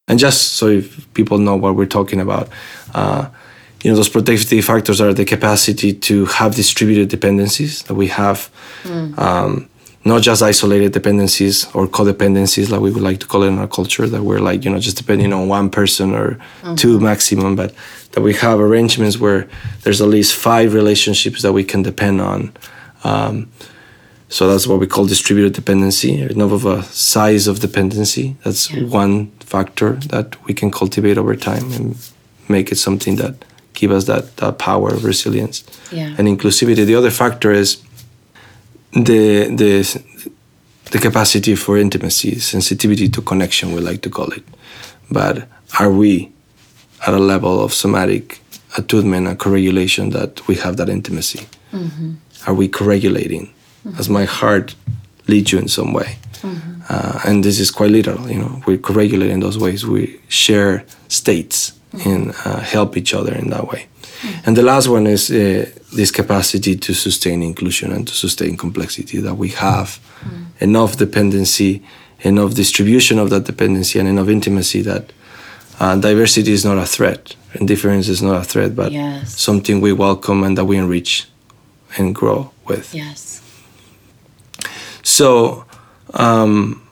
And just so if people know what we're talking about. Uh, you know those protective factors are the capacity to have distributed dependencies that we have mm. um, not just isolated dependencies or codependencies like we would like to call it in our culture that we're like you know just depending on one person or mm-hmm. two maximum but that we have arrangements where there's at least five relationships that we can depend on um, so that's what we call distributed dependency enough of a size of dependency that's yeah. one factor that we can cultivate over time and make it something that give us that, that power of resilience yeah. and inclusivity. The other factor is the the the capacity for intimacy, sensitivity to connection, we like to call it. But are we at a level of somatic attunement and co-regulation that we have that intimacy? Mm-hmm. Are we co-regulating? Mm-hmm. Does my heart lead you in some way? Mm-hmm. Uh, and this is quite literal. You know, we co-regulate in those ways. We share states and uh, help each other in that way. And the last one is uh, this capacity to sustain inclusion and to sustain complexity that we have mm. enough dependency, enough distribution of that dependency, and enough intimacy that uh, diversity is not a threat and difference is not a threat, but yes. something we welcome and that we enrich and grow with. Yes. So, um,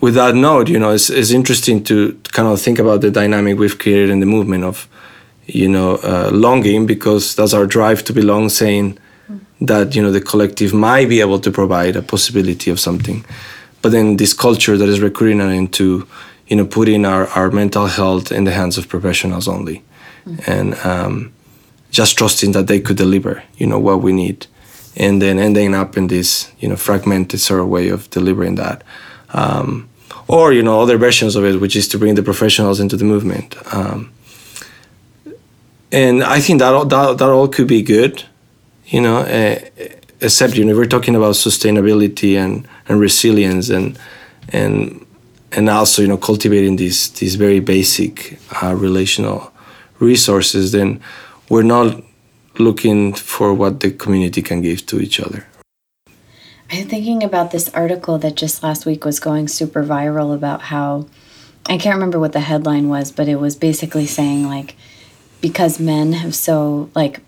with that note, you know, it's, it's interesting to kind of think about the dynamic we've created in the movement of, you know, uh, longing because that's our drive to belong, saying that you know the collective might be able to provide a possibility of something, but then this culture that is recruiting us into, you know, putting our, our mental health in the hands of professionals only, mm-hmm. and um, just trusting that they could deliver, you know, what we need, and then ending up in this, you know, fragmented sort of way of delivering that. Um, or you know other versions of it, which is to bring the professionals into the movement. Um, and I think that all, that, that all could be good, you know, uh, except you know we're talking about sustainability and, and resilience and and and also you know cultivating these these very basic uh, relational resources. Then we're not looking for what the community can give to each other. I'm thinking about this article that just last week was going super viral about how I can't remember what the headline was, but it was basically saying like because men have so like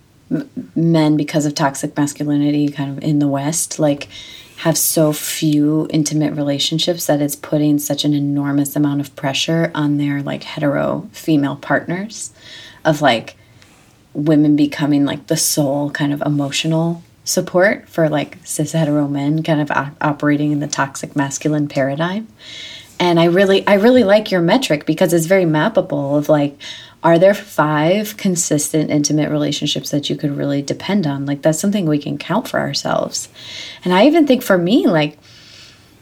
men because of toxic masculinity kind of in the west like have so few intimate relationships that it's putting such an enormous amount of pressure on their like hetero female partners of like women becoming like the sole kind of emotional support for like cis hetero men kind of op- operating in the toxic masculine paradigm. And i really i really like your metric because it's very mappable of like are there five consistent intimate relationships that you could really depend on like that's something we can count for ourselves and i even think for me like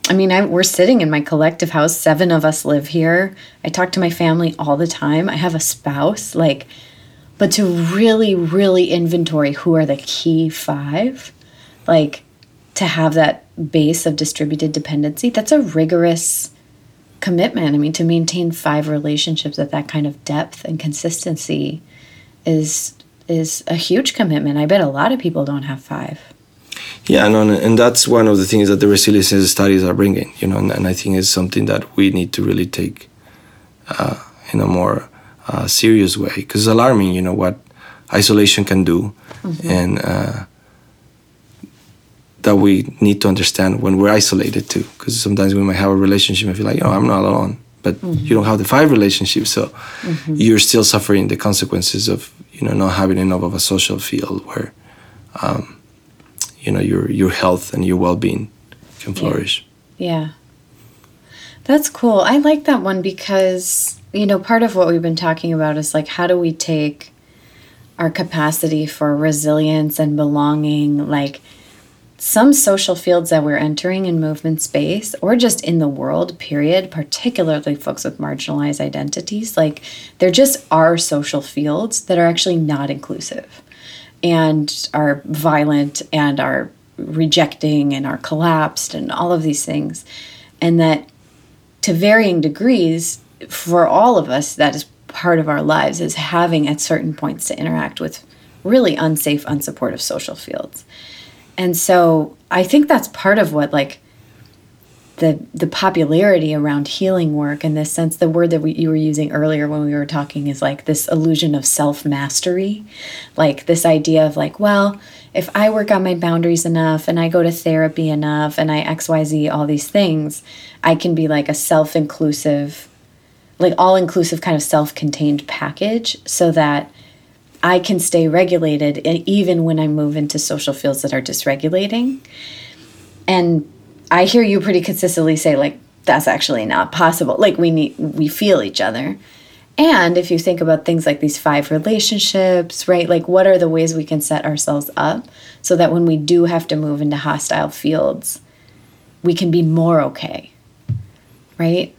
I mean, I, we're sitting in my collective house. Seven of us live here. I talk to my family all the time. I have a spouse. Like, but to really, really inventory who are the key five, like to have that base of distributed dependency, that's a rigorous commitment. I mean, to maintain five relationships at that kind of depth and consistency is is a huge commitment. I bet a lot of people don't have five. Yeah, no, and that's one of the things that the resilience studies are bringing, you know, and, and I think it's something that we need to really take uh, in a more uh, serious way because it's alarming, you know, what isolation can do, mm-hmm. and uh, that we need to understand when we're isolated too. Because sometimes we might have a relationship and feel like, oh, I'm not alone, but mm-hmm. you don't have the five relationships, so mm-hmm. you're still suffering the consequences of you know not having enough of a social field where, um, you know, your your health and your well-being can flourish. yeah. yeah. That's cool. I like that one because you know, part of what we've been talking about is like how do we take our capacity for resilience and belonging, like some social fields that we're entering in movement space or just in the world, period, particularly folks with marginalized identities, like there just are social fields that are actually not inclusive and are violent and are rejecting and are collapsed and all of these things. And that to varying degrees, for all of us, that is part of our lives, is having at certain points to interact with really unsafe, unsupportive social fields. And so I think that's part of what, like, the, the popularity around healing work and this sense the word that we, you were using earlier when we were talking is like this illusion of self mastery like this idea of like well if i work on my boundaries enough and i go to therapy enough and i xyz all these things i can be like a self inclusive like all inclusive kind of self contained package so that I can stay regulated even when I move into social fields that are dysregulating. And I hear you pretty consistently say, like, that's actually not possible. Like, we need, we feel each other. And if you think about things like these five relationships, right? Like, what are the ways we can set ourselves up so that when we do have to move into hostile fields, we can be more okay, right?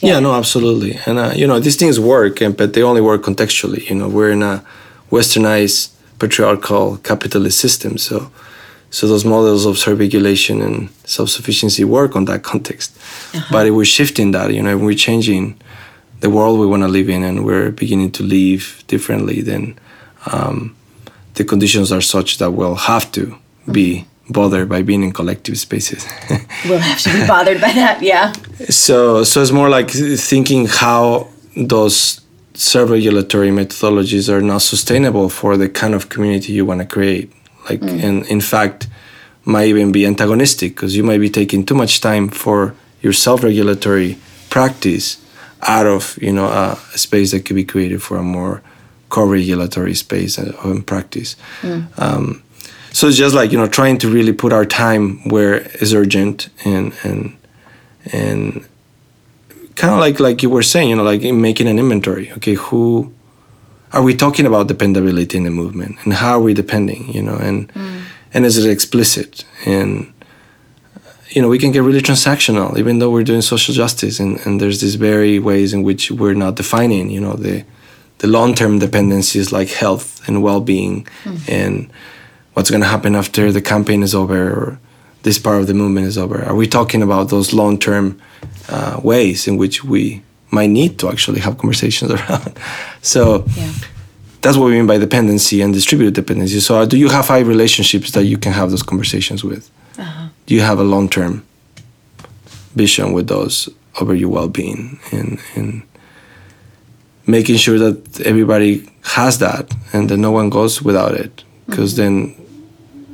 Yeah, yeah no, absolutely. And uh, you know, these things work, but they only work contextually. You know, we're in a westernized patriarchal capitalist system, so so those models of self-regulation and self-sufficiency work on that context. Uh-huh. But if we're shifting that, you know, we're changing the world we want to live in, and we're beginning to live differently, then um, the conditions are such that we'll have to be bothered by being in collective spaces. we'll have to be bothered by that, yeah. So, so it's more like thinking how those self-regulatory methodologies are not sustainable for the kind of community you want to create. Like, mm. and in fact, might even be antagonistic because you might be taking too much time for your self-regulatory practice out of you know a, a space that could be created for a more co-regulatory space and practice. Mm. Um, so it's just like you know trying to really put our time where it's urgent and and and kind of like like you were saying you know like making an inventory. Okay who are we talking about dependability in the movement? And how are we depending you know? And mm. and is it explicit? And you know we can get really transactional even though we're doing social justice and, and there's these very ways in which we're not defining you know the the long-term dependencies like health and well-being mm. and what's going to happen after the campaign is over or this part of the movement is over. Are we talking about those long-term uh, ways in which we might need to actually have conversations around. so yeah. that's what we mean by dependency and distributed dependency. So uh, do you have five relationships that you can have those conversations with? Uh-huh. Do you have a long term vision with those over your well being and and making sure that everybody has that and that no one goes without it because mm-hmm.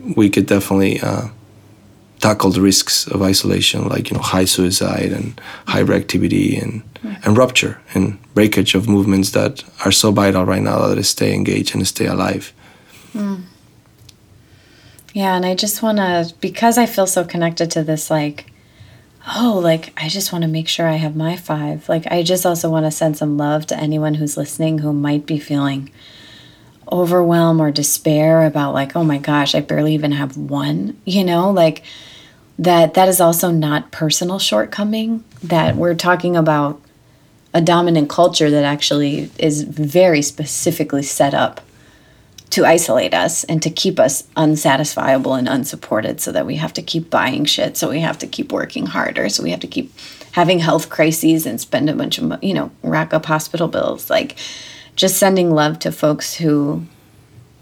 then we could definitely uh, tackle the risks of isolation, like you know high suicide and high reactivity and mm. and rupture and breakage of movements that are so vital right now that they stay engaged and stay alive. Mm. Yeah, and I just want to because I feel so connected to this, like, oh, like I just want to make sure I have my five. Like I just also want to send some love to anyone who's listening who might be feeling overwhelm or despair about like oh my gosh i barely even have one you know? Like that that is also not personal shortcoming that we're talking about a dominant culture that actually is very specifically set up to isolate us and to keep us unsatisfiable and unsupported so that we have to keep buying shit so we have to keep working harder so we have to keep having health crises and spend a bunch of you know rack up hospital bills. Like just sending love to folks who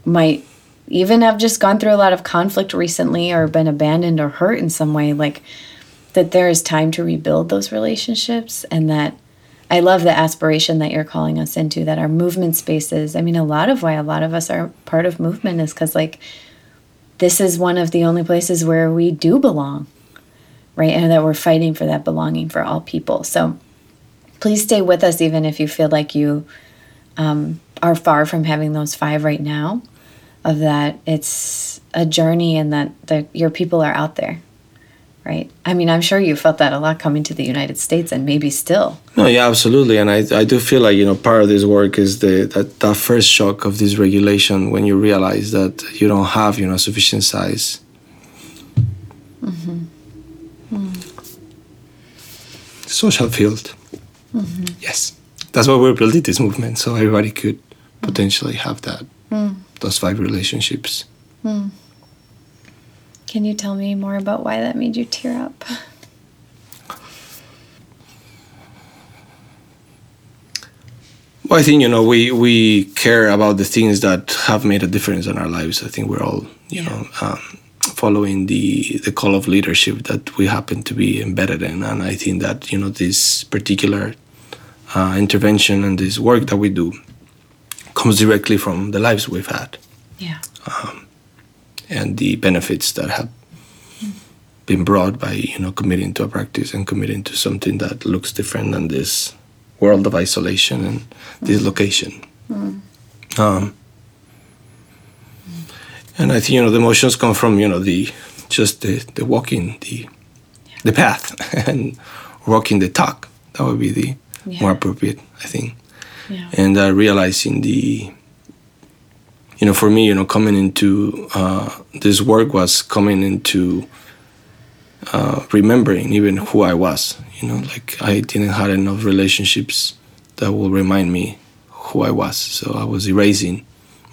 might even have just gone through a lot of conflict recently or been abandoned or hurt in some way, like that there is time to rebuild those relationships and that I love the aspiration that you're calling us into that our movement spaces. I mean, a lot of why a lot of us are part of movement is because, like, this is one of the only places where we do belong, right? And that we're fighting for that belonging for all people. So please stay with us, even if you feel like you um, are far from having those five right now of that it's a journey and that the, your people are out there right i mean i'm sure you felt that a lot coming to the united states and maybe still no yeah absolutely and i, I do feel like you know part of this work is the that, that first shock of this regulation when you realize that you don't have you know sufficient size mm-hmm. Mm. social field mm-hmm. yes that's why we're building this movement so everybody could potentially have that mm those five relationships. Hmm. Can you tell me more about why that made you tear up? Well, I think you know we we care about the things that have made a difference in our lives. I think we're all you yeah. know um, following the the call of leadership that we happen to be embedded in, and I think that you know this particular uh, intervention and this work that we do comes directly from the lives we've had. Yeah. Um, and the benefits that have been brought by you know committing to a practice and committing to something that looks different than this world of isolation and mm. dislocation. Mm. Um, and I think you know the emotions come from you know the just the, the walking the yeah. the path and walking the talk. That would be the yeah. more appropriate, I think yeah. and uh, realizing the you know for me you know coming into uh, this work was coming into uh, remembering even who I was you know like I didn't have enough relationships that will remind me who I was so I was erasing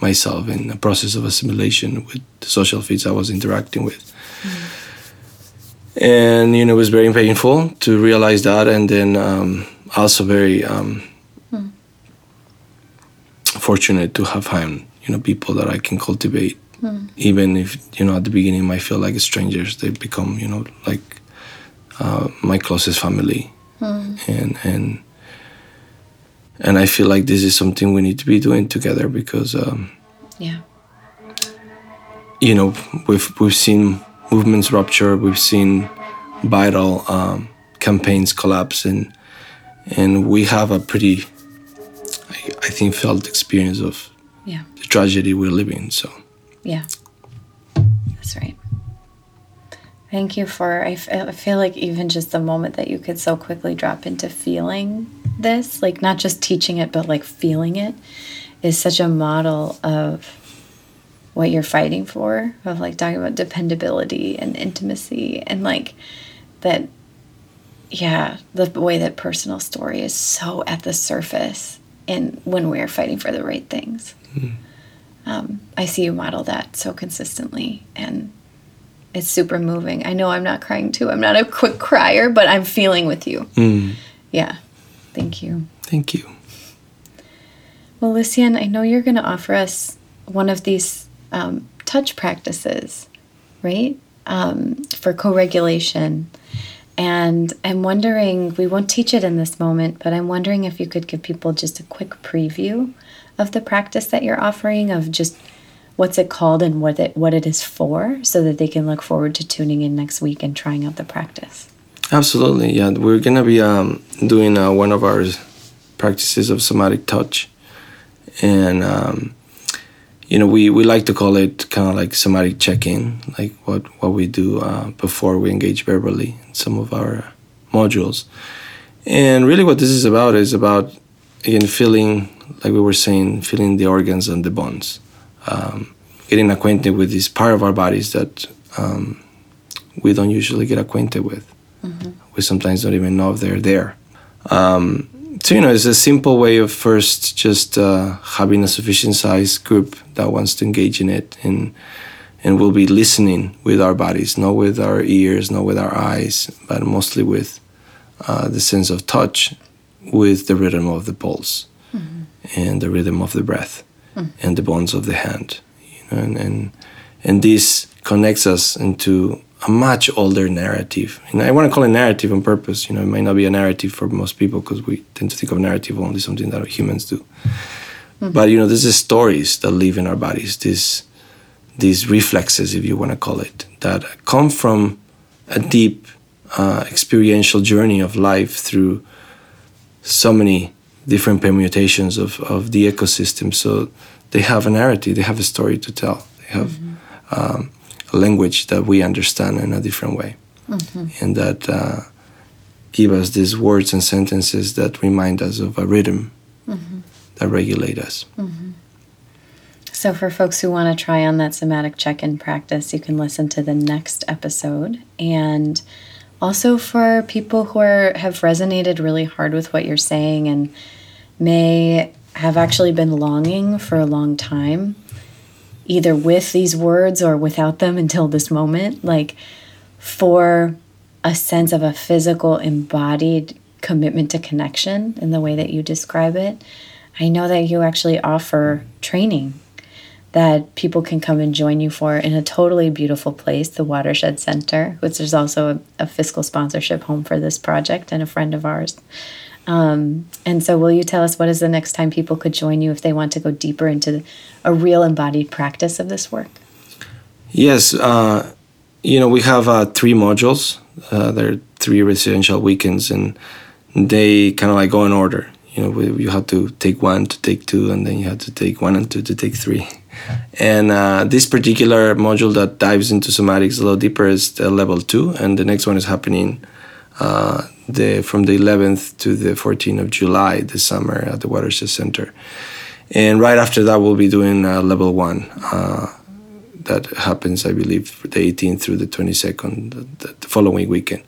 myself in a process of assimilation with the social feeds I was interacting with mm. and you know it was very painful to realize that and then um, also very um, fortunate to have found you know people that I can cultivate, mm. even if you know at the beginning I feel like strangers. They become you know like uh, my closest family, mm. and and and I feel like this is something we need to be doing together because um, yeah, you know we've we've seen movements rupture, we've seen vital um, campaigns collapse, and and we have a pretty I think felt experience of yeah. the tragedy we're living. So yeah, that's right. Thank you for. I, I feel like even just the moment that you could so quickly drop into feeling this, like not just teaching it, but like feeling it, is such a model of what you're fighting for of like talking about dependability and intimacy and like that yeah the way that personal story is so at the surface and when we're fighting for the right things mm. um, i see you model that so consistently and it's super moving i know i'm not crying too i'm not a quick crier but i'm feeling with you mm. yeah thank you thank you well lucien i know you're going to offer us one of these um, touch practices, right? Um, for co regulation. And I'm wondering, we won't teach it in this moment, but I'm wondering if you could give people just a quick preview of the practice that you're offering, of just what's it called and what it what it is for, so that they can look forward to tuning in next week and trying out the practice. Absolutely, yeah. We're gonna be um, doing uh, one of our practices of somatic touch, and um, you know, we, we like to call it kind of like somatic check-in, like what, what we do uh, before we engage verbally in some of our modules. And really what this is about is about, again, feeling, like we were saying, feeling the organs and the bones. Um, getting acquainted with this part of our bodies that um, we don't usually get acquainted with. Mm-hmm. We sometimes don't even know if they're there. Um, so you know it's a simple way of first just uh, having a sufficient size group that wants to engage in it and and we'll be listening with our bodies not with our ears not with our eyes but mostly with uh, the sense of touch with the rhythm of the pulse mm-hmm. and the rhythm of the breath mm-hmm. and the bones of the hand you know and, and and this connects us into a much older narrative. And I want to call it narrative on purpose. You know, it might not be a narrative for most people because we tend to think of narrative only something that humans do. Mm-hmm. But you know, this is stories that live in our bodies. These these reflexes, if you want to call it, that come from a deep uh, experiential journey of life through so many different permutations of, of the ecosystem. So they have a narrative, they have a story to tell. They have mm-hmm. um, language that we understand in a different way, mm-hmm. and that uh, give us these words and sentences that remind us of a rhythm mm-hmm. that regulate us. Mm-hmm. So, for folks who want to try on that somatic check in practice, you can listen to the next episode. And also for people who are, have resonated really hard with what you're saying and may have actually been longing for a long time either with these words or without them until this moment, like for a sense of a physical, embodied commitment to connection in the way that you describe it. I know that you actually offer training that people can come and join you for in a totally beautiful place, the Watershed Center, which is also a, a fiscal sponsorship home for this project and a friend of ours. Um, and so, will you tell us what is the next time people could join you if they want to go deeper into a real embodied practice of this work? Yes. Uh, you know, we have uh, three modules. Uh, there are three residential weekends, and they kind of like go in order. You know, we, you have to take one to take two, and then you have to take one and two to take three. And uh, this particular module that dives into somatics a little deeper is level two, and the next one is happening uh, the from the 11th to the 14th of July this summer at the Watershed Center. And right after that, we'll be doing uh, level one. Uh, that happens, I believe, the 18th through the 22nd, the, the, following weekend.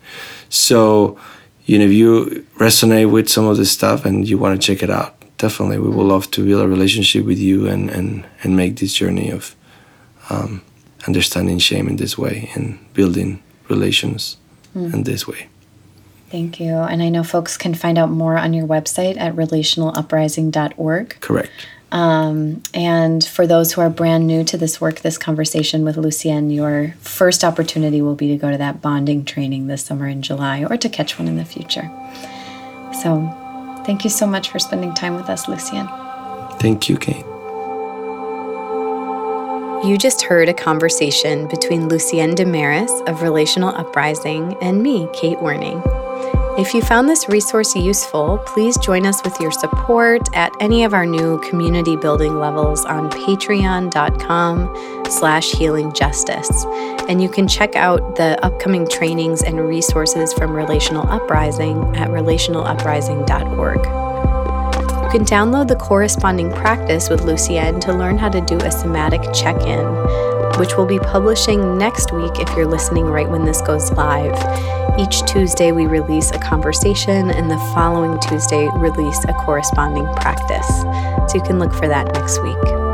So, you know, if you resonate with some of this stuff and you want to check it out, definitely, we would love to build a relationship with you and and and make this journey of um, understanding shame in this way and building relations mm. in this way. Thank you. And I know folks can find out more on your website at relationaluprising.org. Correct. Um, and for those who are brand new to this work, this conversation with Lucien, your first opportunity will be to go to that bonding training this summer in July or to catch one in the future. So thank you so much for spending time with us, Lucien. Thank you, Kate. You just heard a conversation between Lucien Demaris of Relational Uprising and me, Kate Werning. If you found this resource useful, please join us with your support at any of our new community building levels on patreon.com slash healing justice. And you can check out the upcoming trainings and resources from Relational Uprising at relationaluprising.org. You can download the corresponding practice with Lucien to learn how to do a somatic check in, which we'll be publishing next week if you're listening right when this goes live. Each Tuesday, we release a conversation, and the following Tuesday, release a corresponding practice. So you can look for that next week.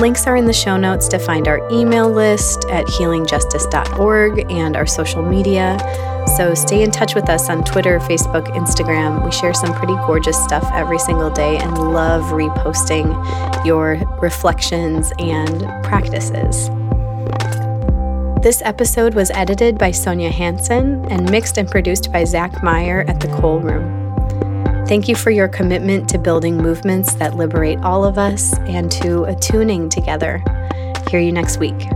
Links are in the show notes to find our email list at healingjustice.org and our social media. So stay in touch with us on Twitter, Facebook, Instagram. We share some pretty gorgeous stuff every single day and love reposting your reflections and practices. This episode was edited by Sonia Hanson and mixed and produced by Zach Meyer at the Cole Room. Thank you for your commitment to building movements that liberate all of us and to attuning together. Hear you next week.